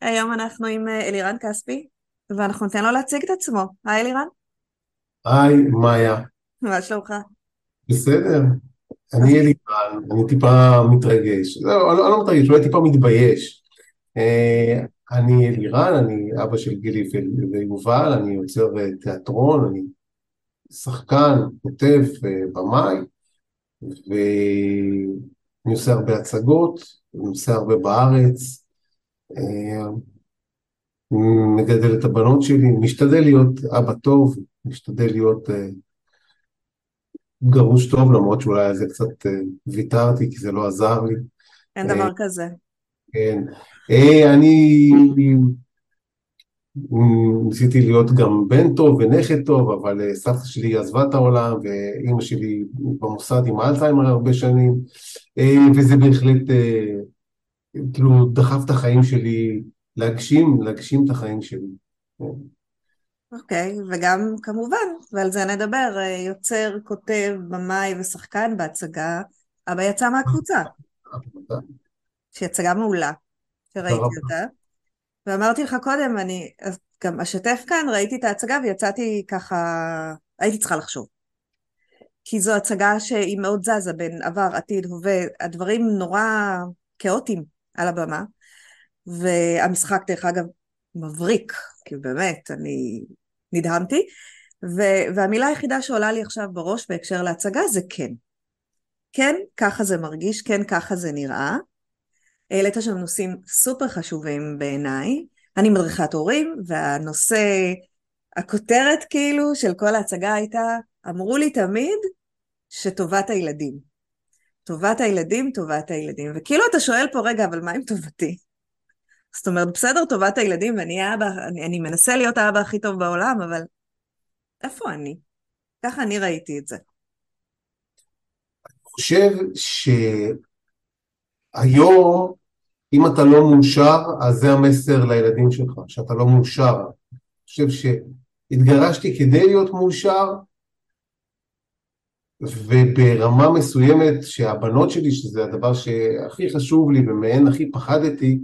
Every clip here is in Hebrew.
היום אנחנו עם אה, אלירן כספי, ואנחנו ניתן לו להציג את עצמו. היי אלירן. היי, מאיה. מה שלומך? בסדר. אני אלירן, אני טיפה מתרגש. לא, אני לא מתרגש, אולי טיפה מתבייש. אה, אני אלירן, אני אבא של גילי ויובל, אני יוצר תיאטרון, אני שחקן, כותב, אה, במאי, ואני עושה הרבה הצגות, אני עושה הרבה בארץ, מגדל את הבנות שלי, משתדל להיות אבא טוב, משתדל להיות אה, גרוש טוב, למרות שאולי על זה קצת אה, ויתרתי, כי זה לא עזר לי. אין דבר כזה. כן. אני ניסיתי להיות גם בן טוב ונכד טוב, אבל סבתא שלי עזבה את העולם, ואימא שלי במוסד עם אלצהיימר הרבה שנים, וזה בהחלט כאילו דחף את החיים שלי להגשים, להגשים את החיים שלי. אוקיי, okay, וגם כמובן, ועל זה נדבר, יוצר, כותב, במאי ושחקן בהצגה, אבא יצא מהקבוצה. שהיא הצגה מעולה, שראיתי אותה. ואמרתי לך קודם, אני גם אשתף כאן, ראיתי את ההצגה ויצאתי ככה, הייתי צריכה לחשוב. כי זו הצגה שהיא מאוד זזה בין עבר, עתיד, הווה, הדברים נורא כאוטיים. על הבמה, והמשחק דרך אגב מבריק, כי באמת, אני נדהמתי, ו- והמילה היחידה שעולה לי עכשיו בראש בהקשר להצגה זה כן. כן, ככה זה מרגיש, כן, ככה זה נראה. העלית שם נושאים סופר חשובים בעיניי. אני מדריכת הורים, והנושא, הכותרת כאילו של כל ההצגה הייתה, אמרו לי תמיד שטובת הילדים. טובת הילדים, טובת הילדים. וכאילו אתה שואל פה, רגע, אבל מה עם טובתי? זאת אומרת, בסדר, טובת הילדים, ואני האבא, אני, אני מנסה להיות האבא הכי טוב בעולם, אבל איפה אני? ככה אני ראיתי את זה. אני חושב שהיום, אם אתה לא מאושר, אז זה המסר לילדים שלך, שאתה לא מאושר. אני חושב שהתגרשתי כדי להיות מאושר, וברמה מסוימת שהבנות שלי, שזה הדבר שהכי חשוב לי ומהן הכי פחדתי,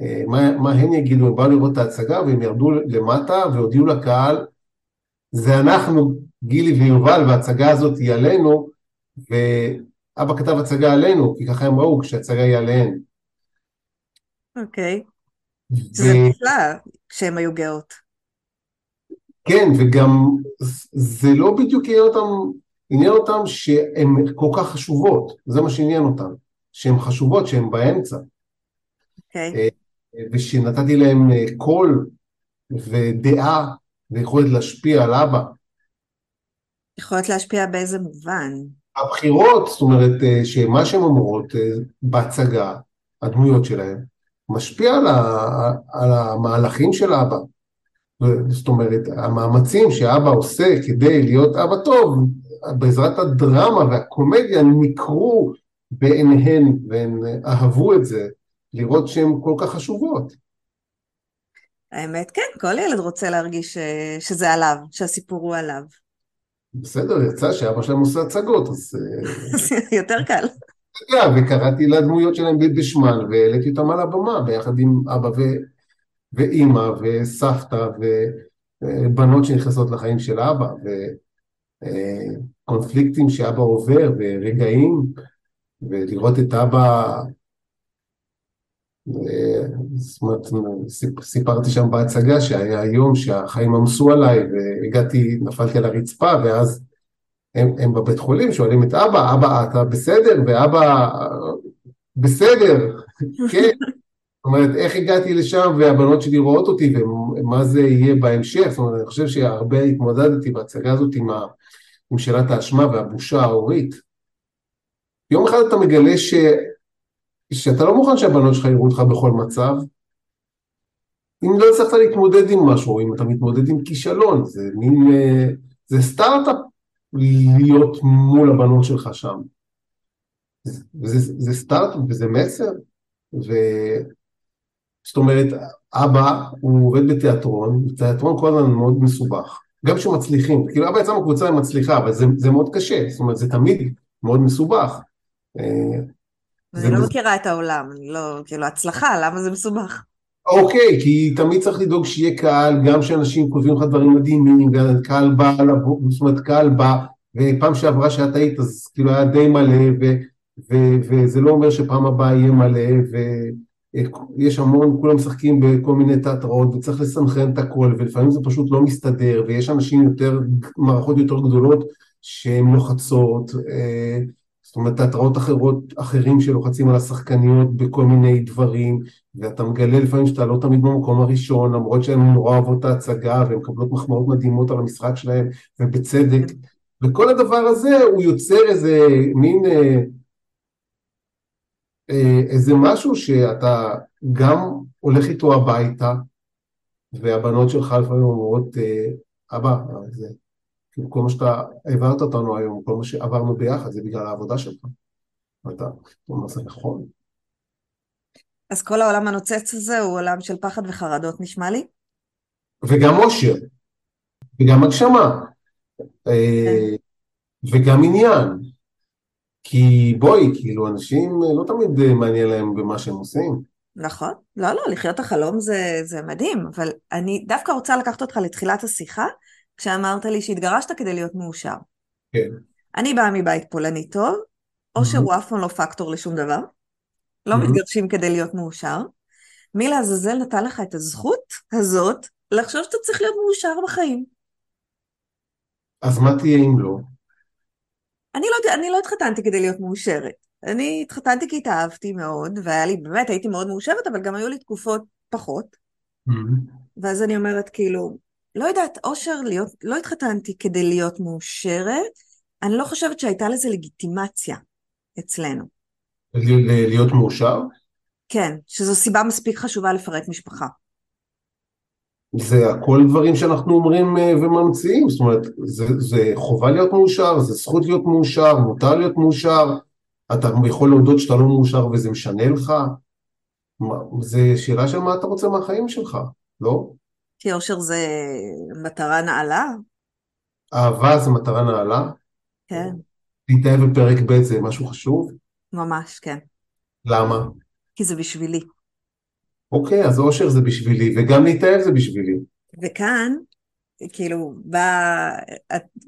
אה, מה, מה הן יגידו, הם באו לראות את ההצגה והם ירדו למטה והודיעו לקהל, זה אנחנו, גילי ויובל, וההצגה הזאת היא עלינו, ואבא כתב הצגה עלינו, כי ככה הם ראו כשההצגה היא עליהן. אוקיי. Okay. ו... זה נפלא כשהן היו גאות. כן, וגם זה לא בדיוק יהיה אותם עניין אותם שהן כל כך חשובות, זה מה שעניין אותם, שהן חשובות, שהן באמצע. Okay. אוקיי. אה, ושנתתי להם אה, קול ודעה ויכולת להשפיע על אבא. יכולת להשפיע באיזה מובן? הבחירות, זאת אומרת, אה, שמה שהן אומרות בהצגה, הדמויות שלהן, משפיע על, ה, על המהלכים של אבא. זאת אומרת, המאמצים שאבא עושה כדי להיות אבא טוב, בעזרת הדרמה והקומדיה ניכרו בעיניהן, והן אהבו את זה, לראות שהן כל כך חשובות. האמת, כן, כל ילד רוצה להרגיש אה, שזה עליו, שהסיפור הוא עליו. בסדר, יצא שאבא שלהם עושה הצגות, אז... אה, יותר קל. וקראתי לדמויות שלהם בשמן, והעליתי אותם על הבמה, ביחד עם אבא ו... ואימא, וסבתא, ובנות שנכנסות לחיים של אבא, ו... קונפליקטים שאבא עובר ורגעים, ולראות את אבא, זאת אומרת, סיפרתי שם בהצגה שהיה יום שהחיים עמסו עליי והגעתי, נפלתי על הרצפה ואז הם, הם בבית חולים שואלים את אבא, אבא אתה בסדר? ואבא בסדר, כן. זאת אומרת, איך הגעתי לשם והבנות שלי רואות אותי ומה זה יהיה בהמשך, זאת אומרת, אני חושב שהרבה התמודדתי בהצגה הזאת עם ה... עם שאלת האשמה והבושה ההורית. יום אחד אתה מגלה שאתה לא מוכן שהבנות שלך יראו אותך בכל מצב, אם לא הצלחת להתמודד עם משהו, אם אתה מתמודד עם כישלון, זה מין, אה, זה סטארט-אפ להיות מול הבנות שלך שם. זה, זה סטארט-אפ וזה מסר, ו... זאת אומרת, אבא הוא עובד בתיאטרון, תיאטרון כל הזמן מאוד מסובך, גם כשמצליחים, כאילו אבא יצא מהקבוצה היא מצליחה, אבל זה, זה מאוד קשה, זאת אומרת זה תמיד מאוד מסובך. אה, אני לא מכירה את העולם, אני לא, כאילו הצלחה, למה זה מסובך? אוקיי, כי תמיד צריך לדאוג שיהיה קהל, גם שאנשים כותבים לך דברים מדהימים, וקהל בא, זאת אומרת קהל בא, ופעם שעברה שאת היית אז כאילו היה די מלא, ו, ו, וזה לא אומר שפעם הבאה יהיה מלא, ויש המון, כולם משחקים בכל מיני תיאטראות, וצריך לסנכרן את הכל, ולפעמים זה פשוט לא מסתדר, ויש אנשים יותר, מערכות יותר גדולות שהן לוחצות, אה, זאת אומרת, תיאטראות אחרות, אחרים שלוחצים על השחקניות בכל מיני דברים, ואתה מגלה לפעמים שאתה לא תמיד במקום הראשון, למרות שהן נורא אוהבות את ההצגה, והן מקבלות מחמאות מדהימות על המשחק שלהן, ובצדק. וכל הדבר הזה הוא יוצר איזה מין, אה, אה, איזה משהו שאתה גם הולך איתו הביתה, והבנות שלך לפעמים אומרות, אה, אבא, זה כאילו כל מה שאתה העברת אותנו היום, כל מה שעברנו ביחד, זה בגלל העבודה שלך. ואתה אומר, זה נכון. אז כל העולם הנוצץ הזה הוא עולם של פחד וחרדות, נשמע לי? וגם אושר, וגם הגשמה, אה, וגם עניין. כי בואי, כאילו, אנשים לא תמיד מעניין להם במה שהם עושים. נכון, לא, לא, לחיות החלום זה, זה מדהים, אבל אני דווקא רוצה לקחת אותך לתחילת השיחה, כשאמרת לי שהתגרשת כדי להיות מאושר. כן. אני באה מבית פולני טוב, אושר mm-hmm. הוא אף פעם לא פקטור לשום דבר. לא mm-hmm. מתגרשים כדי להיות מאושר. מי לעזאזל נתן לך את הזכות הזאת לחשוב שאתה צריך להיות מאושר בחיים. אז מה תהיה אם לא? אני לא, אני לא התחתנתי כדי להיות מאושרת. אני התחתנתי כי התאהבתי מאוד, והיה לי, באמת, הייתי מאוד מאושרת, אבל גם היו לי תקופות פחות. Mm-hmm. ואז אני אומרת, כאילו, לא יודעת, אושר להיות, לא התחתנתי כדי להיות מאושרת, אני לא חושבת שהייתה לזה לגיטימציה אצלנו. להיות מאושר? כן, שזו סיבה מספיק חשובה לפרק משפחה. זה הכל דברים שאנחנו אומרים אה, וממציאים, זאת אומרת, זה, זה חובה להיות מאושר, זה זכות להיות מאושר, מותר להיות מאושר, אתה יכול להודות שאתה לא מאושר וזה משנה לך, זה שאלה של מה אתה רוצה מהחיים שלך, לא? כי אושר זה מטרה נעלה. אהבה זה מטרה נעלה? כן. להתאהב בפרק ב' זה משהו חשוב? ממש, כן. למה? כי זה בשבילי. אוקיי, אז אושר זה בשבילי, וגם להתאהב זה בשבילי. וכאן, כאילו, בא,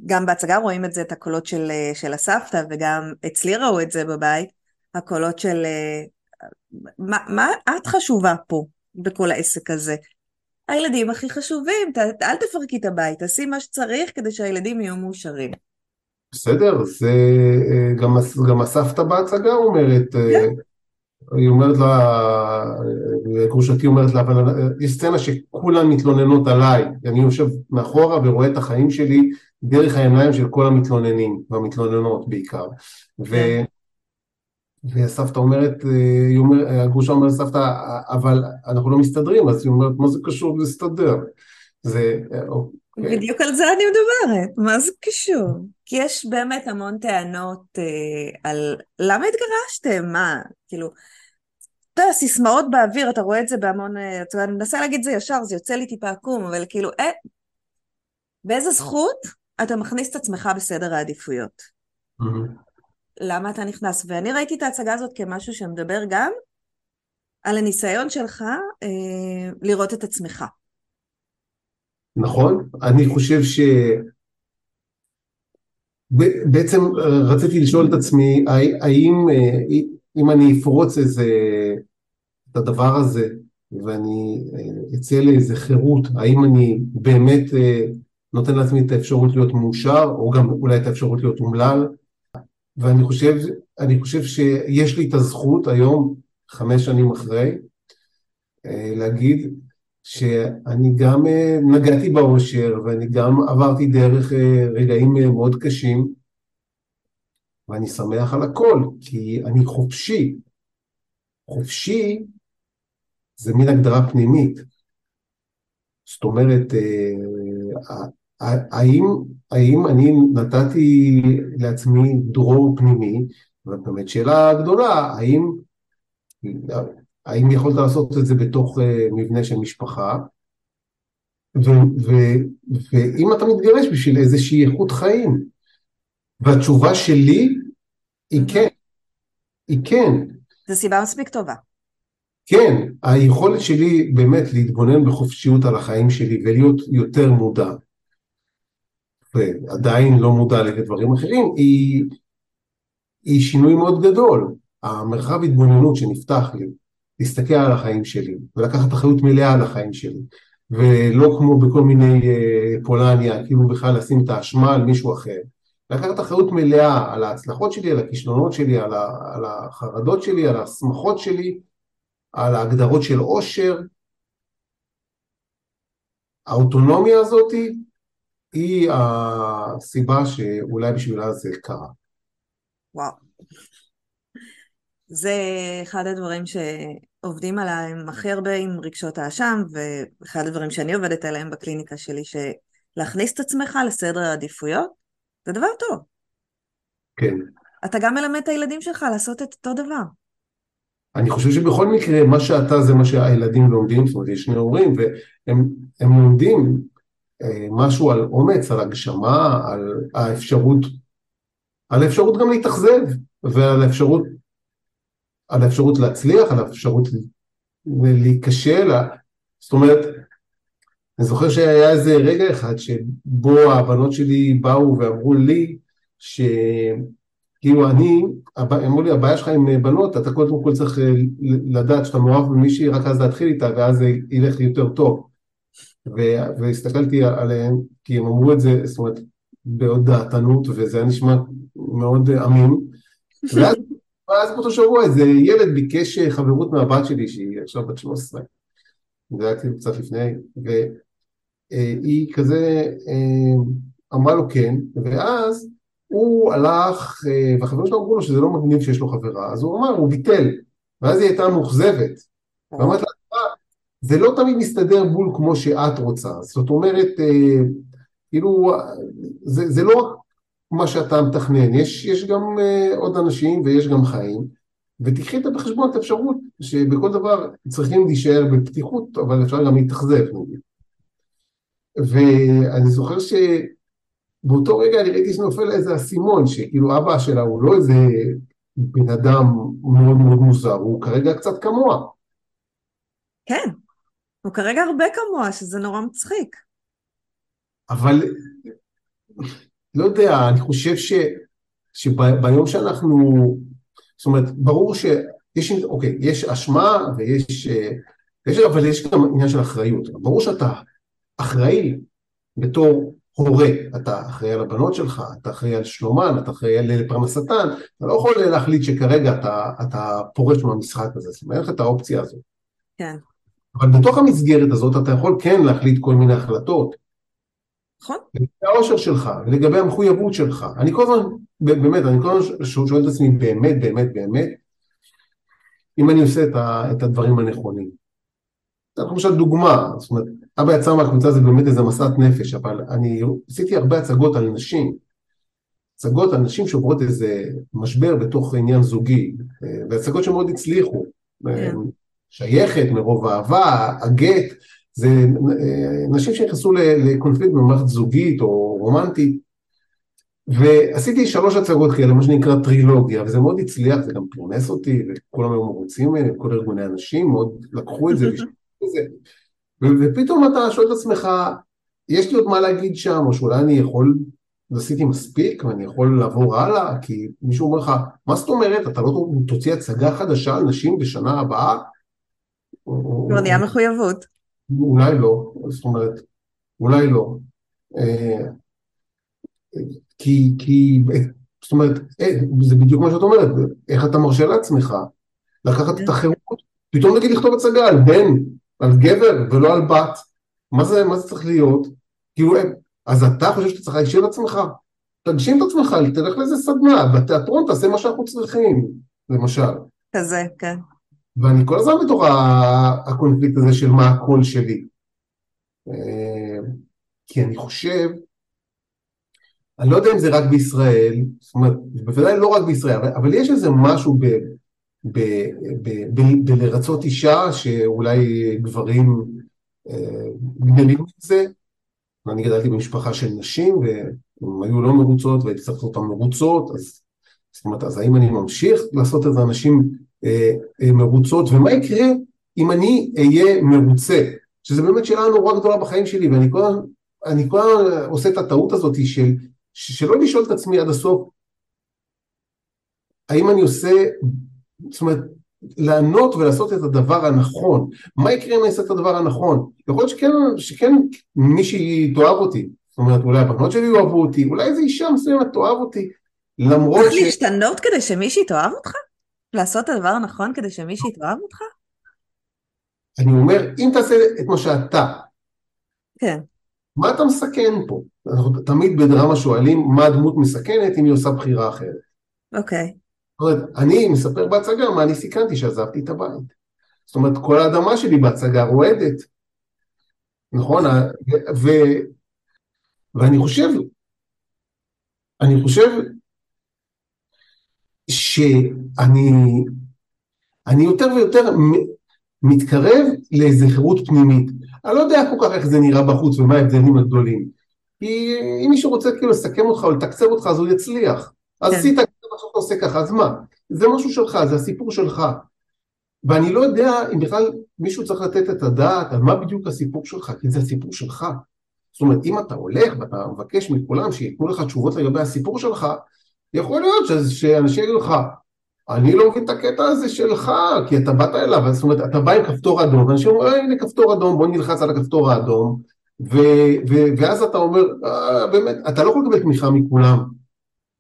גם בהצגה רואים את זה, את הקולות של, של הסבתא, וגם אצלי ראו את זה בבית, הקולות של... מה, מה את חשובה פה בכל העסק הזה? הילדים הכי חשובים, ת, אל תפרקי את הבית, תעשי מה שצריך כדי שהילדים יהיו מאושרים. בסדר, זה אה, גם, גם הסבתא בהצגה אומרת, אה, כן. היא אומרת לה, גרושתי אומרת לה, אבל יש סצנה שכולן מתלוננות עליי, אני יושב מאחורה ורואה את החיים שלי דרך העיניים של כל המתלוננים, והמתלוננות בעיקר. ו... והסבתא אומרת, אומר, הגרושה אומרת לסבתא, אבל אנחנו לא מסתדרים, אז היא אומרת, מה זה קשור להסתדר? זה... אוקיי. בדיוק על זה אני מדברת, מה זה קשור? כי יש באמת המון טענות אה, על למה התגרשתם, מה, כאילו, אתה יודע, סיסמאות באוויר, אתה רואה את זה בהמון, אה, אתה יודע, אני מנסה להגיד את זה ישר, זה יוצא לי טיפה עקום, אבל כאילו, אה, באיזה זכות אתה מכניס את עצמך בסדר העדיפויות? Mm-hmm. למה אתה נכנס? ואני ראיתי את ההצגה הזאת כמשהו שמדבר גם על הניסיון שלך אה, לראות את עצמך. נכון, אני חושב ש... בעצם רציתי לשאול את עצמי, האם אה, אם אני אפרוץ איזה, את הדבר הזה, ואני אה, אצא לאיזה חירות, האם אני באמת אה, נותן לעצמי את האפשרות להיות מאושר, או גם אולי את האפשרות להיות אומלל, ואני חושב, אני חושב שיש לי את הזכות היום, חמש שנים אחרי, אה, להגיד שאני גם נגעתי באושר ואני גם עברתי דרך רגעים מאוד קשים ואני שמח על הכל, כי אני חופשי. חופשי זה מין הגדרה פנימית. זאת אומרת, אה, האם, האם אני נתתי לעצמי דרור פנימי, ובאמת שאלה גדולה, האם, האם יכולת לעשות את זה בתוך אה, מבנה של משפחה, ואם אתה מתגרש בשביל איזושהי איכות חיים, והתשובה שלי היא כן, היא כן. זו סיבה מספיק טובה. כן, היכולת שלי באמת להתבונן בחופשיות על החיים שלי ולהיות יותר מודע, ועדיין לא מודע לדברים אחרים, היא, היא שינוי מאוד גדול. המרחב התבוננות שנפתח לי, להסתכל על החיים שלי ולקחת אחריות מלאה על החיים שלי, ולא כמו בכל מיני אה, פולניה, כאילו בכלל לשים את האשמה על מישהו אחר. לקחת אחריות מלאה על ההצלחות שלי, על הכישלונות שלי, על, ה, על החרדות שלי, על השמחות שלי, על ההגדרות של עושר. האוטונומיה הזאת היא הסיבה שאולי בשבילה זה קרה. וואו. זה אחד הדברים שעובדים עליהם הכי הרבה עם רגשות האשם, ואחד הדברים שאני עובדת עליהם בקליניקה שלי, שלהכניס את עצמך לסדר העדיפויות, זה דבר טוב. כן. אתה גם מלמד את הילדים שלך לעשות את אותו דבר. אני חושב שבכל מקרה, מה שאתה זה מה שהילדים לומדים, זאת אומרת, יש שני הורים, והם לומדים אה, משהו על אומץ, על הגשמה, על האפשרות, על האפשרות גם להתאכזב, ועל האפשרות, על האפשרות להצליח, על האפשרות להיכשל, זאת אומרת, אני זוכר שהיה איזה רגע אחד שבו הבנות שלי באו ואמרו לי שכאילו אני, אמרו לי הבעיה שלך עם בנות, אתה קודם כל צריך אה, לדעת שאתה מאוהב במישהי, רק אז להתחיל איתה ואז זה ילך יותר טוב. והסתכללתי עליהם, כי הם אמרו את זה, זאת אומרת, בעוד דעתנות, וזה היה נשמע מאוד אמין. ואז, ואז באותו שבוע איזה ילד ביקש חברות מהבת שלי, שהיא עכשיו בת 13. זה היה כאילו קצת לפני, והיא כזה אה, אמרה לו כן, ואז הוא הלך, אה, והחברים שלו אמרו לו שזה לא מגניב שיש לו חברה, אז הוא אמר, הוא ביטל, ואז היא הייתה מאוכזבת. ואמרת לה, זה לא תמיד מסתדר בול כמו שאת רוצה, זאת אומרת, אה, כאילו, זה, זה לא רק מה שאתה מתכנן, יש, יש גם עוד אנשים ויש גם חיים, ותקחי את בחשבון את האפשרות שבכל דבר צריכים להישאר בפתיחות, אבל אפשר גם להתאכזב נגיד. ואני זוכר שבאותו רגע אני ראיתי שנופל איזה אסימון, שכאילו אבא שלה הוא לא איזה בן אדם מאוד מאוד מוזר, הוא כרגע קצת כמוה. כן, הוא כרגע הרבה כמוה, שזה נורא מצחיק. אבל, לא יודע, אני חושב ש, שביום שאנחנו זאת אומרת, ברור שיש, אוקיי, יש אשמה ויש, יש, אבל יש גם עניין של אחריות. ברור שאתה אחראי בתור הורה, אתה אחראי על הבנות שלך, אתה אחראי על שלומן, אתה אחראי על פרנסתן, אתה לא יכול להחליט שכרגע אתה, אתה פורש מהמשחק הזה, זאת אומרת, אין לך את האופציה הזאת. כן. אבל בתוך המסגרת הזאת אתה יכול כן להחליט כל מיני החלטות. נכון. לגבי האושר שלך, ולגבי המחויבות שלך. אני כל הזמן באמת, אני כל הזמן שואל את עצמי באמת, באמת, באמת, אם אני עושה את, ה, את הדברים הנכונים. למשל דוגמה, זאת אומרת, אבא יצא מהקבוצה זה באמת איזה מסעת נפש, אבל אני עשיתי הרבה הצגות על נשים, הצגות על נשים שעוברות איזה משבר בתוך עניין זוגי, והצגות שמאוד הצליחו, כן. שייכת, מרוב אהבה, הגט, זה נשים שנכנסו לקונפליקט במערכת זוגית או רומנטית, ועשיתי שלוש הצגות כאלה, מה שנקרא טרילוגיה, וזה מאוד הצליח, זה גם פרנס אותי, וכולם היו מרוצים ממני, כל ארגוני הנשים מאוד לקחו את זה, ופתאום אתה שואל את עצמך, יש לי עוד מה להגיד שם, או שאולי אני יכול, עשיתי מספיק, ואני יכול לעבור הלאה, כי מישהו אומר לך, מה זאת אומרת, אתה לא תוציא הצגה חדשה על נשים בשנה הבאה? כבר נהיה מחויבות. אולי לא, זאת אומרת, אולי לא. אה, כי, כי, זאת אומרת, אה, זה בדיוק מה שאת אומרת, איך אתה מרשה לעצמך לקחת את החירות, פתאום נגיד לכתוב הצגה על בן, על גבר ולא על בת, מה זה, מה זה צריך להיות? כאילו, אז אתה חושב שאתה צריך להגשים את עצמך? תגשים את עצמך, תלך לאיזה סדנה, בתיאטרון תעשה מה שאנחנו צריכים, למשל. כזה, כן. ואני כל הזמן בתוך הקונפליקט הזה של מה הקול שלי. אה, כי אני חושב, אני לא יודע אם זה רק בישראל, זאת אומרת, בוודאי לא רק בישראל, אבל, אבל יש איזה משהו ב, בלרצות אישה שאולי גברים אה, גדלים את זה. אני גדלתי במשפחה של נשים והן היו לא מרוצות והייתי צריך לעשות אותן מרוצות, אז זאת אומרת, אז האם אני ממשיך לעשות את האנשים אה, אה, מרוצות, ומה יקרה אם אני אהיה מרוצה? שזה באמת שאלה נורא גדולה בחיים שלי, ואני כל הזמן עושה את הטעות הזאת של, שלא לשאול את עצמי עד הסוף, האם אני עושה, זאת אומרת, לענות ולעשות את הדבר הנכון. מה יקרה אם אני אעשה את הדבר הנכון? יכול להיות שכן, שכן מישהי תאהב אותי. זאת אומרת, אולי הבנות שלי יאהבו אותי, אולי איזו אישה מסוימת תאהב אותי, למרות ש... צריך להשתנות כדי שמישהי תאהב אותך? לעשות את הדבר הנכון כדי שמישהי תאהב אותך? אני אומר, אם תעשה את מה שאתה, כן. מה אתה מסכן פה? אנחנו תמיד בדרמה שואלים מה הדמות מסכנת אם היא עושה בחירה אחרת. אוקיי. אומרת, אני מספר בהצגה מה אני סיכנתי שעזבתי את הבית. זאת אומרת, כל האדמה שלי בהצגה רועדת. נכון? ו, ואני חושב, אני חושב שאני אני יותר ויותר מתקרב לאיזה חירות פנימית. אני לא יודע כל כך איך זה נראה בחוץ ומה ההבדלים הגדולים. כי אם מישהו רוצה כאילו לסכם אותך או לתקצב אותך אז הוא יצליח. אז כן. עשית עכשיו אתה עושה ככה, אז מה? זה משהו שלך, זה הסיפור שלך. ואני לא יודע אם בכלל מישהו צריך לתת את הדעת על מה בדיוק הסיפור שלך, כי זה הסיפור שלך. זאת אומרת, אם אתה הולך ואתה מבקש מכולם שייתנו לך תשובות לגבי הסיפור שלך, יכול להיות שאנשים יגידו לך, אני לא מבין את הקטע הזה שלך, כי אתה באת אליו, זאת אומרת, אתה בא עם כפתור אדום, ואנשים אומרים, הנה כפתור אדום, בוא נלחץ על הכפתור האדום, ו, ו, ואז אתה אומר, אה, באמת, אתה לא יכול לקבל תמיכה מכולם.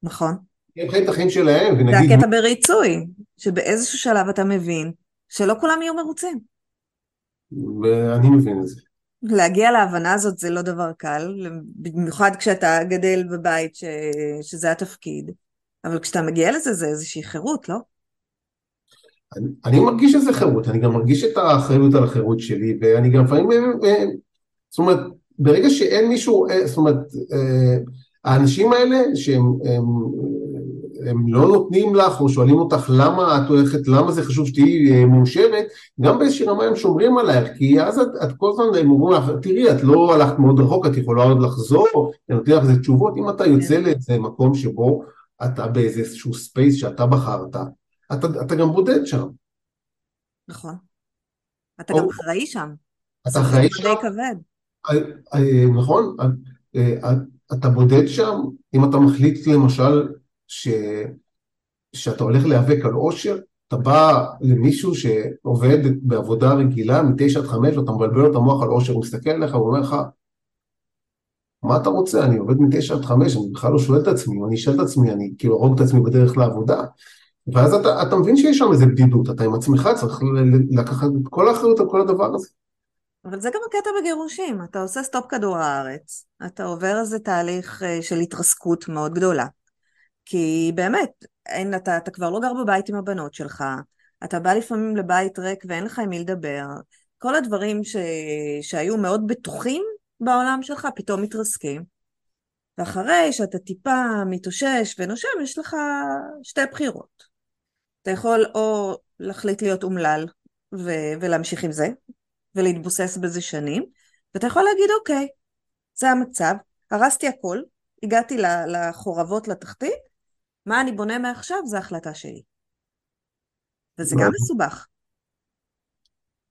נכון. הם חיים את החיים שלהם, ונגיד... זה הקטע בריצוי, שבאיזשהו שלב אתה מבין שלא כולם יהיו מרוצים. ואני מבין את זה. להגיע להבנה הזאת זה לא דבר קל, במיוחד כשאתה גדל בבית ש... שזה התפקיד, אבל כשאתה מגיע לזה זה איזושהי חירות, לא? אני, אני מרגיש איזה חירות, אני גם מרגיש את האחריות על החירות שלי, ואני גם לפעמים, אה, אה, זאת אומרת, ברגע שאין מישהו, אה, זאת אומרת, האנשים האלה שהם הם, לא נותנים לך או שואלים אותך למה את הולכת, למה זה חשוב שתהיי אה, מאושרת, גם באיזושהי רמה הם שומרים עלייך, כי אז את, את כל הזמן הם אומרים לך, תראי, את לא הלכת מאוד רחוק, את יכולה עוד לחזור, הם נותנים לך איזה תשובות, אם אתה יוצא כן. לאיזה מקום שבו אתה באיזשהו space שאתה בחרת, אתה, אתה גם בודד שם. נכון. אתה גם אחראי שם. אתה אחראי שם. די כבד. אה, אה, נכון, אתה בודד שם, אם אתה מחליט למשל ש... שאתה הולך להיאבק על עושר, אתה בא למישהו שעובד בעבודה רגילה מ-9 עד 5 ואתה מבלבל לו את המוח על עושר, הוא מסתכל עליך ואומר לך, מה אתה רוצה? אני עובד מ-9 עד 5, אני בכלל לא שואל את עצמי, אני אשאל את עצמי, אני כאילו ארוג את עצמי בדרך לעבודה. ואז אתה, אתה מבין שיש שם איזה בדידות, אתה עם עצמך צריך לקחת את כל האחריות על כל הדבר הזה. אבל זה גם הקטע בגירושים, אתה עושה סטופ כדור הארץ, אתה עובר איזה תהליך אה, של התרסקות מאוד גדולה. כי באמת, אין, אתה, אתה כבר לא גר בבית עם הבנות שלך, אתה בא לפעמים לבית ריק ואין לך עם מי לדבר, כל הדברים ש, שהיו מאוד בטוחים בעולם שלך פתאום מתרסקים. ואחרי שאתה טיפה מתאושש ונושם, יש לך שתי בחירות. אתה יכול או להחליט להיות אומלל ו- ולהמשיך עם זה, ולהתבוסס בזה שנים, ואתה יכול להגיד, אוקיי, זה המצב, הרסתי הכל, הגעתי לחורבות לתחתית, מה אני בונה מעכשיו זה החלטה שלי. וזה גם מסובך.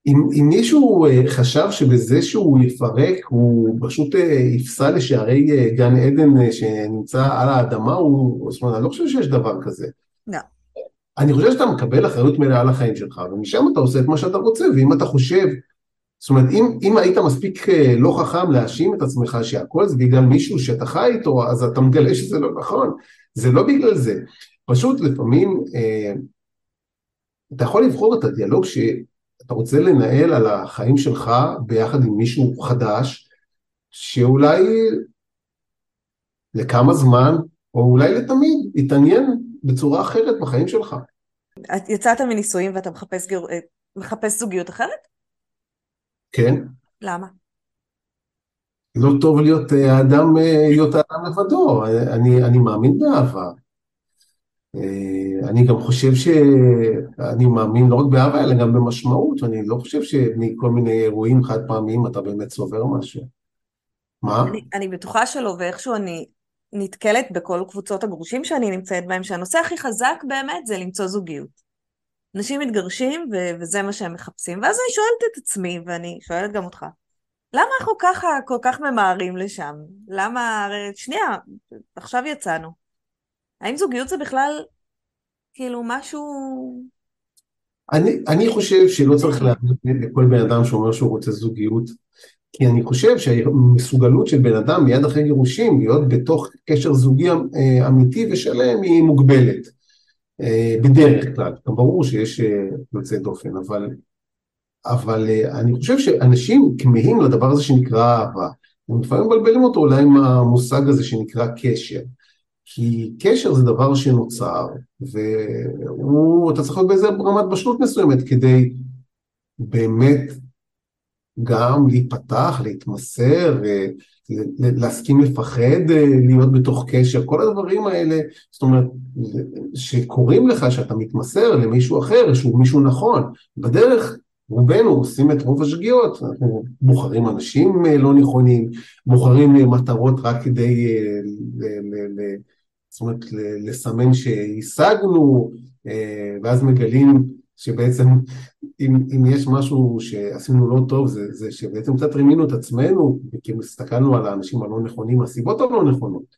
אם, אם מישהו אה, חשב שבזה שהוא יפרק הוא פשוט אה, יפסע לשערי אה, גן עדן שנמצא על האדמה, הוא, זאת אומרת, אני לא חושב שיש דבר כזה. לא. אני חושב שאתה מקבל אחריות מלאה על החיים שלך, ומשם אתה עושה את מה שאתה רוצה, ואם אתה חושב, זאת אומרת, אם, אם היית מספיק לא חכם להאשים את עצמך שהכל זה בגלל מישהו שאתה חי איתו, אז אתה מגלה שזה לא נכון. זה לא בגלל זה, פשוט לפעמים אה, אתה יכול לבחור את הדיאלוג שאתה רוצה לנהל על החיים שלך ביחד עם מישהו חדש, שאולי לכמה זמן, או אולי לתמיד, יתעניין בצורה אחרת בחיים שלך. את יצאת מנישואים ואתה מחפש, גיר... אה, מחפש זוגיות אחרת? כן. למה? לא טוב להיות אה, האדם, אה, להיות האדם לבדו, אני, אני מאמין באהבה. אני גם חושב שאני מאמין לא רק באהבה, אלא גם במשמעות, ואני לא חושב שמכל מיני אירועים חד פעמיים אתה באמת צובר משהו. מה? אני, אני בטוחה שלא, ואיכשהו אני נתקלת בכל קבוצות הגרושים שאני נמצאת בהם, שהנושא הכי חזק באמת זה למצוא זוגיות. אנשים מתגרשים ו- וזה מה שהם מחפשים, ואז אני שואלת את עצמי, ואני שואלת גם אותך, למה אנחנו ככה כל כך ממהרים לשם? למה, שנייה, עכשיו יצאנו. האם זוגיות זה בכלל כאילו משהו... אני, אני חושב שלא צריך להבין לכל בן אדם שאומר שהוא רוצה זוגיות, כי אני חושב שהמסוגלות של בן אדם מיד אחרי גירושים להיות בתוך קשר זוגי אה, אמיתי ושלם היא מוגבלת. אה, בדרך כלל, גם ברור שיש אה, יוצאי דופן, אבל, אבל אני חושב שאנשים כמהים לדבר הזה שנקרא אהבה. הם לפעמים מבלבלים אותו אולי עם המושג הזה שנקרא קשר. כי קשר זה דבר שנוצר, ואתה צריך להיות באיזה רמת בשלות מסוימת כדי באמת גם להיפתח, להתמסר, להסכים לפחד אה, להיות בתוך קשר, כל הדברים האלה, זאת אומרת, שקוראים לך שאתה מתמסר למישהו אחר, שהוא מישהו נכון, בדרך רובנו עושים את רוב השגיאות, אנחנו בוחרים אנשים אה, לא נכונים, בוחרים מטרות רק כדי, אה, זאת אומרת, לסמן שהשגנו, ואז מגלים שבעצם אם, אם יש משהו שעשינו לא טוב זה, זה שבעצם קצת רימינו את עצמנו כי הסתכלנו על האנשים הלא נכונים, הסיבות הלא נכונות.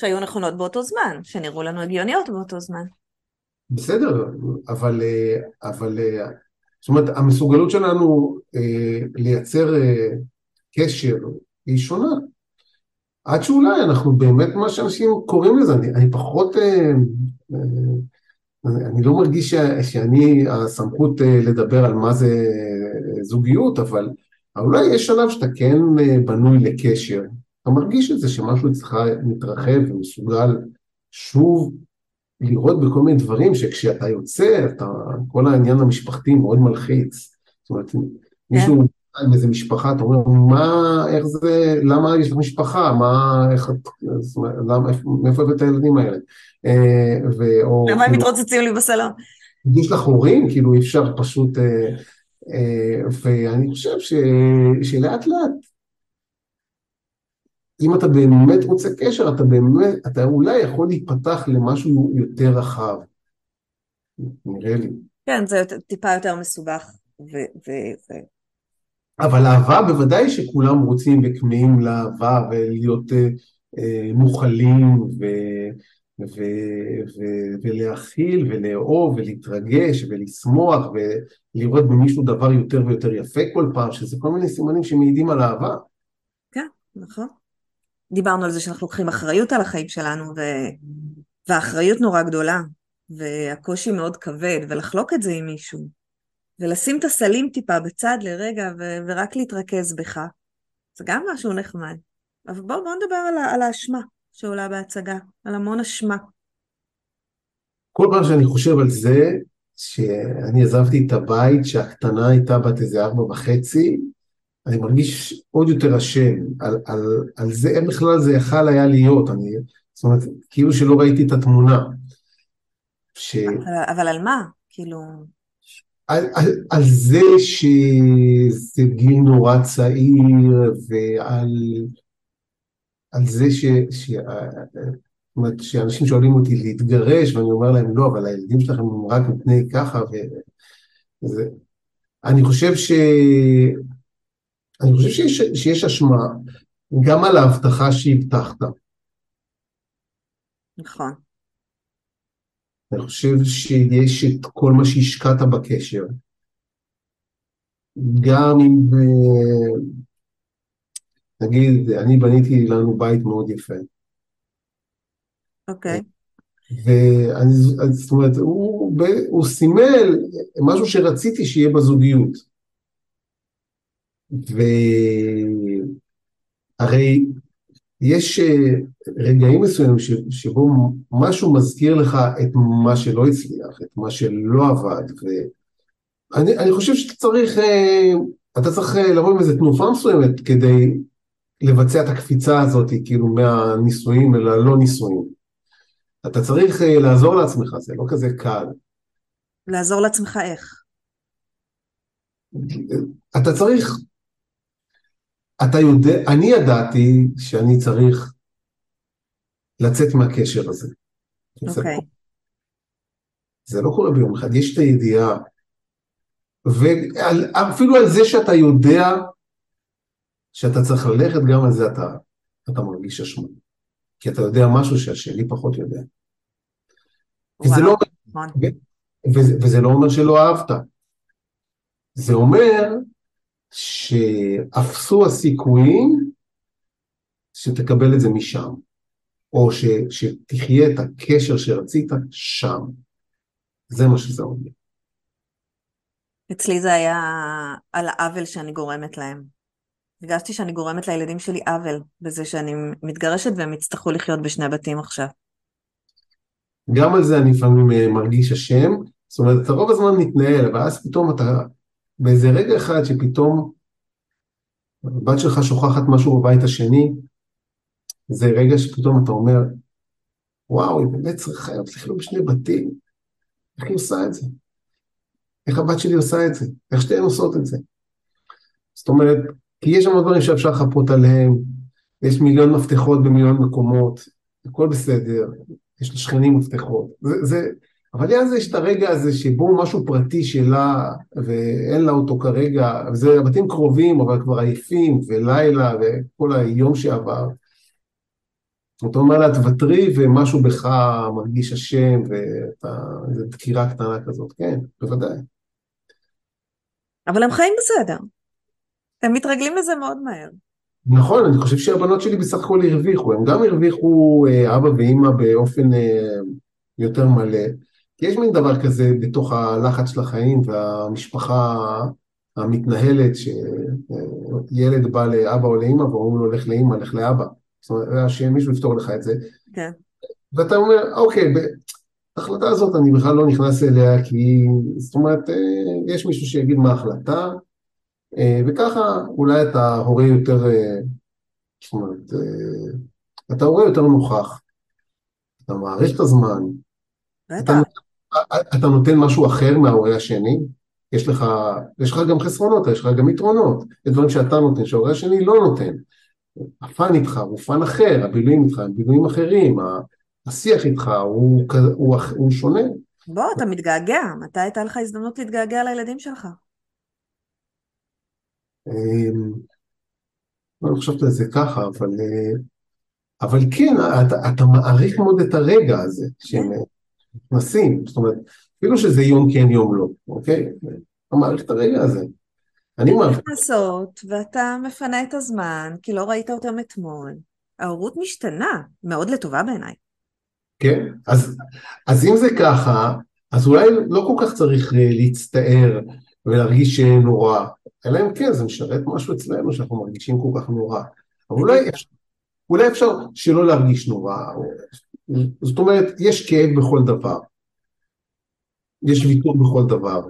שהיו נכונות באותו זמן, שנראו לנו הגיוניות באותו זמן. בסדר, אבל, אבל זאת אומרת המסוגלות שלנו אה, לייצר אה, קשר היא שונה. עד שאולי אנחנו באמת מה שאנשים קוראים לזה, אני, אני פחות אה, אני לא מרגיש שאני הסמכות אה, לדבר על מה זה אה, זוגיות, אבל אולי יש שלב שאתה כן אה, בנוי לקשר, אתה מרגיש את זה שמשהו אצלך מתרחב ומסוגל שוב לראות בכל מיני דברים שכשאתה יוצא, אתה, כל העניין המשפחתי מאוד מלחיץ. זאת אומרת, מישהו כן. עם איזה משפחה, אתה אומר, מה, איך זה, למה יש לך משפחה, מה, איך את, למה, מאיפה הבאת את הילדים האלה? אה, למה הם כאילו- מתרוצצים לי בסלון? יש לך הורים, כאילו אי אפשר פשוט, אה, אה, ואני חושב ש, שלאט לאט, אם אתה באמת רוצה קשר, אתה באמת, אתה אולי יכול להיפתח למשהו יותר רחב, נראה לי. כן, זה טיפה יותר מסובך, וזה... אבל אהבה בוודאי שכולם רוצים וכמהים לאהבה ולהיות אה, אה, מוכלים ו, ו, ו, ולהכיל ולאהוב ולהתרגש ולשמוח ולראות במישהו דבר יותר ויותר יפה כל פעם, שזה כל מיני סימנים שמעידים על אהבה. כן, נכון. דיברנו על זה שאנחנו לוקחים אחריות על החיים שלנו ו... והאחריות נורא גדולה והקושי מאוד כבד ולחלוק את זה עם מישהו. ולשים את הסלים טיפה בצד לרגע ו- ורק להתרכז בך, זה גם משהו נחמד. אבל בואו בוא נדבר על, על האשמה שעולה בהצגה, על המון אשמה. כל פעם שאני חושב על זה, שאני עזבתי את הבית שהקטנה הייתה בת איזה ארבע וחצי, אני מרגיש עוד יותר אשם על, על, על זה, איך בכלל זה יכל היה להיות, אני, זאת אומרת, כאילו שלא ראיתי את התמונה. ש... אבל, אבל על מה? כאילו... על, על, על זה שזה גיל נורא צעיר ועל על זה ש, ש, זאת אומרת, שאנשים שואלים אותי להתגרש ואני אומר להם לא, אבל הילדים שלכם הם רק מפני ככה וזה, אני חושב ש... אני חושב שיש, שיש אשמה גם על ההבטחה שהבטחת. נכון. אני חושב שיש את כל מה שהשקעת בקשר. גם אם, נגיד, אני בניתי לנו בית מאוד יפה. אוקיי. Okay. ואני, זאת אומרת, הוא, הוא סימל משהו שרציתי שיהיה בזוגיות. והרי יש רגעים מסוימים שבו משהו מזכיר לך את מה שלא הצליח, את מה שלא עבד, ואני חושב שאתה צריך, אתה צריך לבוא עם איזה תנופה מסוימת כדי לבצע את הקפיצה הזאת, כאילו מהניסויים אל הלא ניסויים. אתה צריך לעזור לעצמך, זה לא כזה קל. לעזור לעצמך איך? אתה צריך, אתה יודע, אני ידעתי שאני צריך לצאת מהקשר הזה. אוקיי. Okay. זה לא קורה ביום אחד, יש את הידיעה, ואפילו על זה שאתה יודע שאתה צריך ללכת, גם על זה אתה, אתה מרגיש אשמה. כי אתה יודע משהו שהשני פחות יודע. וזה לא, נכון. וזה, וזה לא אומר שלא אהבת. זה אומר שאפסו הסיכויים שתקבל את זה משם, או ש, שתחיה את הקשר שרצית שם. זה מה שזה אומר. אצלי זה היה על העוול שאני גורמת להם. הרגשתי שאני גורמת לילדים שלי עוול בזה שאני מתגרשת והם יצטרכו לחיות בשני בתים עכשיו. גם על זה אני לפעמים אה, מרגיש אשם, זאת אומרת, אתה רוב הזמן מתנהל, ואז פתאום אתה, באיזה רגע אחד שפתאום הבת שלך שוכחת משהו בבית השני, זה רגע שפתאום אתה אומר, וואו, היא באמת צריכה לחיות בשני בתים, איך היא עושה את זה? איך הבת שלי עושה את זה? איך שתיהן עושות את זה? זאת אומרת, כי יש שם דברים שאפשר לחפות עליהם, יש מיליון מפתחות במיליון מקומות, הכל בסדר, יש לשכנים מפתחות, זה, זה, אבל זה יש את הרגע הזה שבו משהו פרטי שלה ואין לה אותו כרגע, וזה בתים קרובים אבל כבר עייפים ולילה וכל היום שעבר. אתה אומר לה תוותרי ומשהו בך מרגיש אשם ואיזו דקירה קטנה כזאת, כן, בוודאי. אבל הם חיים בסדר. הם מתרגלים לזה מאוד מהר. נכון, אני חושב שהבנות שלי בסך הכל הרוויחו, הם גם הרוויחו אה, אבא ואימא באופן אה, יותר מלא. כי יש מין דבר כזה בתוך הלחץ של החיים והמשפחה המתנהלת, שילד בא לאבא או לאימא ואומרים לו לך לאימא, לך לאבא. זאת אומרת, שמישהו יפתור לך את זה. כן. ואתה אומר, אוקיי, ההחלטה הזאת אני בכלל לא נכנס אליה, כי זאת אומרת, אה, יש מישהו שיגיד מה ההחלטה, אה, וככה אולי אתה הורה יותר, אה, זאת אומרת, אתה הורה יותר נוכח, אתה מעריך את הזמן, אתה, אתה נותן משהו אחר מההורה השני, יש לך, יש לך גם חסרונות, יש לך גם יתרונות, יש דברים שאתה נותן, שההורה השני לא נותן. ה fun איתך הוא fun אחר, הבילויים איתך הם בילויים אחרים, השיח איתך הוא, הוא, הוא, הוא שונה. בוא, אתה מתגעגע, מתי הייתה לך הזדמנות להתגעגע לילדים שלך? אמ, לא חשבתי על זה ככה, אבל, אה, אבל כן, אתה, אתה מעריך מאוד את הרגע הזה שהם כן. נכנסים, זאת אומרת, אפילו שזה יום כן יום לא, אוקיי? את הרגע הזה. אני מעריך. נכנסות, ואתה מפנה את הזמן, כי לא ראית אותם אתמול. ההורות משתנה, מאוד לטובה בעיניי. כן, אז, אז אם זה ככה, אז אולי לא כל כך צריך אה, להצטער ולהרגיש נורא, אלא אם כן זה משרת משהו אצלנו שאנחנו מרגישים כל כך נורא. אבל אולי, אולי אפשר שלא להרגיש נורא, זאת אומרת, יש כאב בכל דבר. יש ויתור בכל דבר.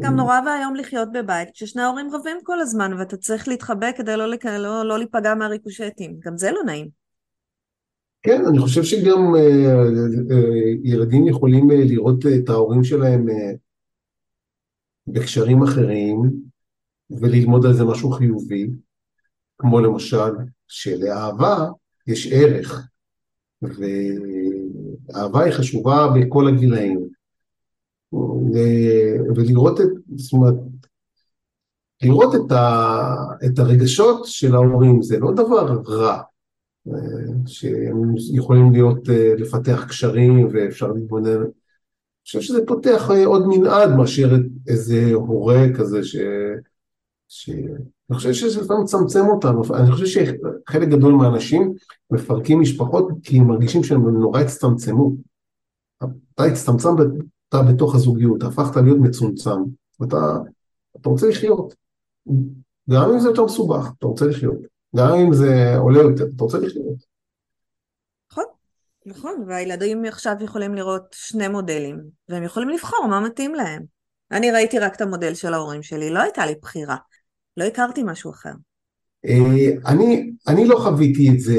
גם נורא ואיום לחיות בבית כששני ההורים רבים כל הזמן ואתה צריך להתחבא כדי לא, לא, לא להיפגע מהריקושטים, גם זה לא נעים. כן, אני חושב שגם אה, אה, ילדים יכולים אה, לראות את ההורים שלהם בקשרים אחרים וללמוד על זה משהו חיובי, כמו למשל שלאהבה יש ערך, ואהבה היא חשובה בכל הגילאים. ולראות את, זאת אומרת, לראות את, ה, את הרגשות של ההורים זה לא דבר רע, שהם יכולים להיות, אה, לפתח קשרים ואפשר להתבונן. אני חושב שזה פותח אה, עוד מנעד מאשר איזה הורה כזה ש... ש... אני חושב שזה לפעמים מצמצם אותנו, אני חושב שחלק גדול מהאנשים מפרקים משפחות כי הם מרגישים שהם נורא הצטמצמו. אתה הצטמצם, אתה בתוך הזוגיות, הפכת להיות מצומצם, ואתה אתה רוצה לחיות. גם אם זה יותר מסובך, אתה רוצה לחיות. גם אם זה עולה יותר, אתה רוצה לחיות. נכון, נכון, והילדים עכשיו יכולים לראות שני מודלים, והם יכולים לבחור מה מתאים להם. אני ראיתי רק את המודל של ההורים שלי, לא הייתה לי בחירה, לא הכרתי משהו אחר. אה, אני, אני לא חוויתי את זה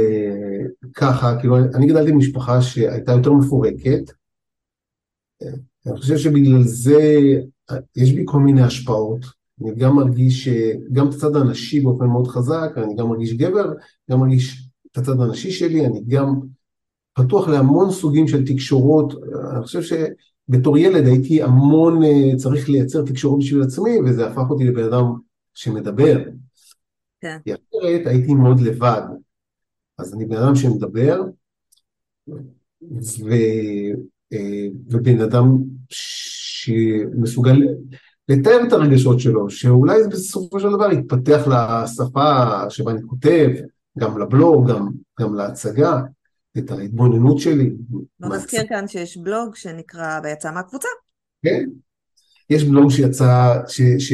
ככה, כאילו אני גדלתי במשפחה שהייתה יותר מפורקת, אה, אני חושב שבגלל זה יש בי כל מיני השפעות, אני גם מרגיש, גם את הצד הנשי באופן מאוד חזק, אני גם מרגיש גבר, גם מרגיש את הצד הנשי שלי, אני גם פתוח להמון סוגים של תקשורות, אני חושב שבתור ילד הייתי המון אה, צריך לייצר תקשורות בשביל עצמי, וזה הפך אותי לבן אדם שמדבר. כן. כי אחרת הייתי מאוד לבד. אז אני בן אדם שמדבר, ו, אה, ובן אדם שמסוגל לתאר את הרגשות שלו, שאולי בסופו של דבר יתפתח לשפה שבה אני כותב, גם לבלוג, גם, גם להצגה, את ההתבוננות שלי. בוא נזכיר כאן שיש בלוג שנקרא ויצא מהקבוצה. כן, יש בלוג שיצא, ש, ש,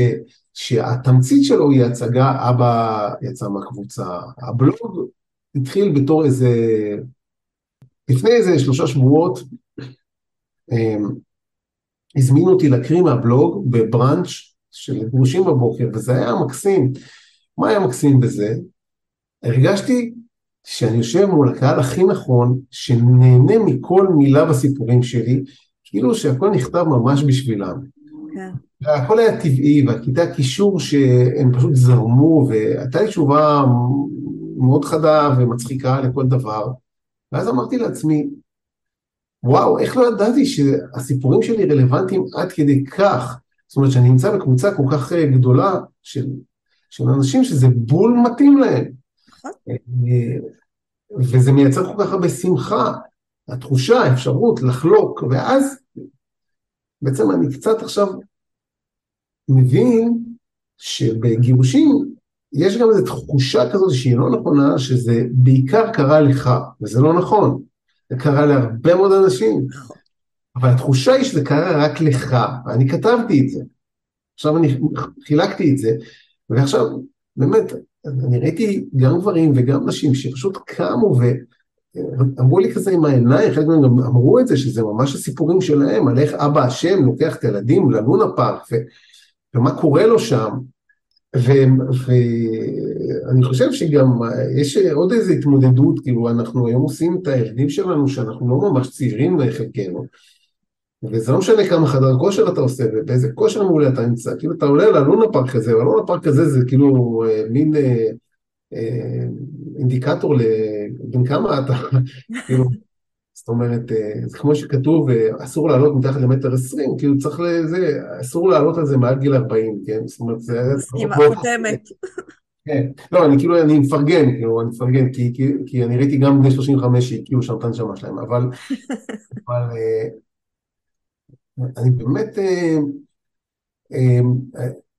שהתמצית שלו היא הצגה אבא יצא מהקבוצה. הבלוג התחיל בתור איזה, לפני איזה שלושה שבועות, אמ, הזמינו אותי להקריא מהבלוג בבראנץ' של גרושים בבוקר, וזה היה מקסים. מה היה מקסים בזה? הרגשתי שאני יושב מול הקהל הכי נכון, שנהנה מכל מילה בסיפורים שלי, כאילו שהכל נכתב ממש בשבילם. כן. הכל היה טבעי, והכיתה הקישור שהם פשוט זרמו, והייתה לי תשובה מאוד חדה ומצחיקה לכל דבר. ואז אמרתי לעצמי, וואו, איך לא ידעתי שהסיפורים שלי רלוונטיים עד כדי כך? זאת אומרת שאני נמצא בקבוצה כל כך אה, גדולה של, של אנשים שזה בול מתאים להם. נכון. אה, וזה מייצר כל כך הרבה שמחה, התחושה, האפשרות לחלוק, ואז בעצם אני קצת עכשיו מבין שבגירושים יש גם איזו תחושה כזאת שהיא לא נכונה, שזה בעיקר קרה לך, וזה לא נכון. זה קרה להרבה מאוד אנשים. אבל התחושה היא שזה קרה רק לך, ואני כתבתי את זה. עכשיו אני חילקתי את זה, ועכשיו, באמת, אני ראיתי גם גברים וגם נשים שפשוט קמו ואמרו לי כזה עם העיניים, חלק מהם גם אמרו את זה, שזה ממש הסיפורים שלהם, על איך אבא השם לוקח את הילדים ללונה פארק, ו, ומה קורה לו שם. ואני חושב שגם יש עוד איזו התמודדות, כאילו אנחנו היום עושים את הילדים שלנו שאנחנו לא ממש צעירים לחלקנו, וזה לא משנה כמה חדר כושר אתה עושה ובאיזה כושר מעולה אתה נמצא, כאילו אתה עולה ללונה פארק הזה, והלונה פארק הזה זה כאילו אה, מין אה, אה, אינדיקטור לבין כמה אתה, כאילו זאת אומרת, אה, זה כמו שכתוב, אה, אסור לעלות מתחת למטר עשרים, כאילו צריך לזה, אסור לעלות על זה מעל גיל ארבעים, כן? זאת אומרת, זה... עם החותמת. כן, לא, אני כאילו, אני מפרגן, כאילו, אני מפרגן, כי, כי, כי אני ראיתי גם בני 35 שהקיאו שם את הנשמה שלהם, אבל, אבל אה, אני באמת,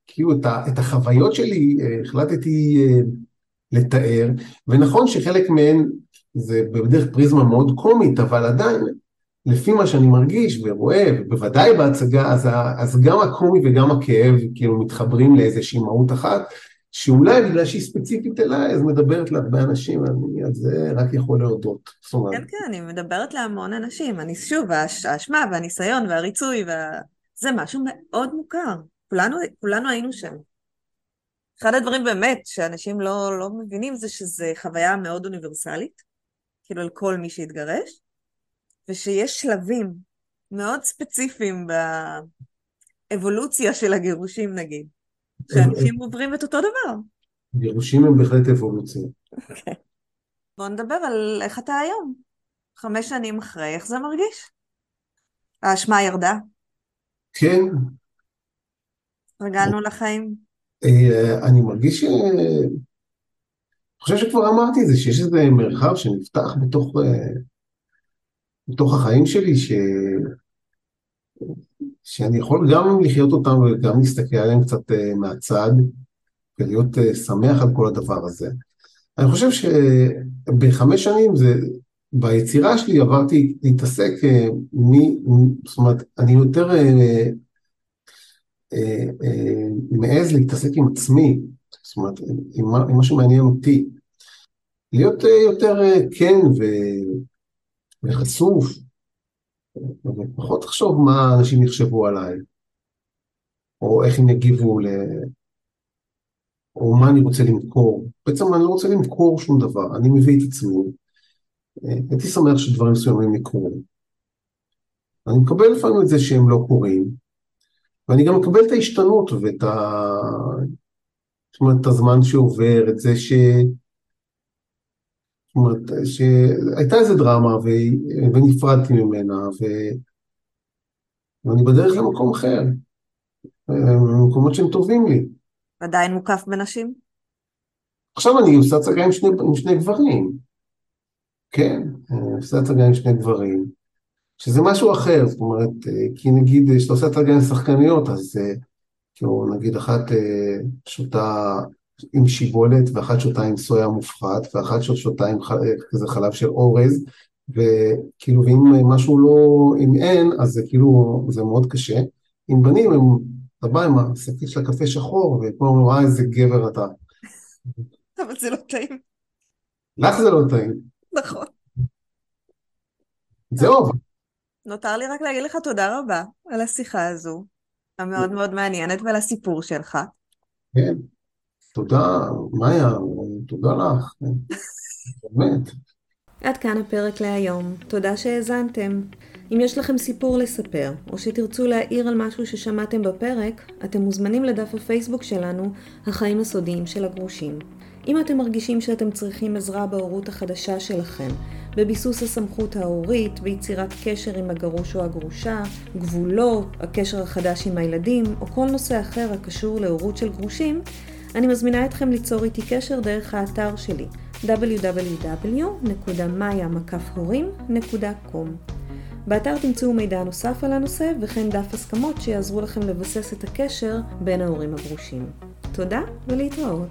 כאילו, את, את החוויות שלי החלטתי לתאר, ונכון שחלק מהן זה בדרך פריזמה מאוד קומית, אבל עדיין, לפי מה שאני מרגיש ורואה, ובוודאי בהצגה, אז, אז גם הקומי וגם הכאב כאילו מתחברים לאיזושהי מהות אחת, שאולי בגלל שהיא ספציפית אליי, אז מדברת להרבה אנשים, אני על זה רק יכול להודות. כן, כן, אני מדברת להמון אנשים. אני שוב, האשמה והניסיון והריצוי, וה... זה משהו מאוד מוכר. כולנו, כולנו היינו שם. אחד הדברים באמת שאנשים לא, לא מבינים זה שזה חוויה מאוד אוניברסלית, כאילו על כל מי שהתגרש, ושיש שלבים מאוד ספציפיים באבולוציה של הגירושים נגיד, שאנשים עוברים את אותו דבר. גירושים הם בהחלט אבולוציה. אוקיי. בוא נדבר על איך אתה היום, חמש שנים אחרי, איך זה מרגיש? האשמה ירדה? כן. רגלנו לחיים? אה, אני מרגיש ש... חושב שכבר אמרתי את זה, שיש איזה מרחב שנפתח בתוך, אה, בתוך החיים שלי, ש... שאני יכול גם לחיות אותם וגם להסתכל עליהם קצת אה, מהצד, ולהיות אה, שמח על כל הדבר הזה. אני חושב שבחמש שנים זה, ביצירה שלי עברתי להתעסק, מ, זאת אומרת, אני יותר מעז להתעסק עם עצמי, זאת אומרת, עם מה שמעניין אותי. להיות יותר כן ו... וחשוף, ופחות לחשוב מה אנשים יחשבו עליי, או איך הם יגיבו ל... או מה אני רוצה למכור. בעצם אני לא רוצה למכור שום דבר, אני מביא את עצמי. הייתי שמח שדברים מסוימים יקרו. אני מקבל לפעמים את זה שהם לא קורים, ואני גם מקבל את ההשתנות ואת ה... זאת אומרת, את הזמן שעובר, את זה ש... זאת אומרת, שהייתה איזה דרמה ו... ונפרדתי ממנה, ו... ואני בדרך למקום אחר, במקומות שהם טובים לי. עדיין מוקף בנשים? עכשיו אני עושה הצגה עם שני, עם שני גברים. כן, עושה הצגה עם שני גברים, שזה משהו אחר, זאת אומרת, כי נגיד, כשאתה עושה הצגה עם שחקניות, אז כאילו, נגיד אחת שותה עם שיבולת, ואחת שותה עם סויה מופחת, ואחת שותה עם כזה חלב של אורז, וכאילו, ואם משהו לא, אם אין, אז זה כאילו, זה מאוד קשה. עם בנים, הם, אתה בא עם השקית של הקפה שחור, וכמו אומרים, אה, איזה גבר אתה. אבל זה לא טעים. לך זה לא טעים. נכון. זהו. נותר לי רק להגיד לך תודה רבה על השיחה הזו, המאוד מאוד מעניינת, ועל הסיפור שלך. כן, תודה, מאיה, תודה לך, באמת. עד כאן הפרק להיום, תודה שהאזנתם. אם יש לכם סיפור לספר, או שתרצו להעיר על משהו ששמעתם בפרק, אתם מוזמנים לדף הפייסבוק שלנו, החיים הסודיים של הגרושים. אם אתם מרגישים שאתם צריכים עזרה בהורות החדשה שלכם, בביסוס הסמכות ההורית, ביצירת קשר עם הגרוש או הגרושה, גבולות, הקשר החדש עם הילדים, או כל נושא אחר הקשור להורות של גרושים, אני מזמינה אתכם ליצור איתי קשר דרך האתר שלי www.maya.com באתר תמצאו מידע נוסף על הנושא וכן דף הסכמות שיעזרו לכם לבסס את הקשר בין ההורים הגרושים. תודה ולהתראות.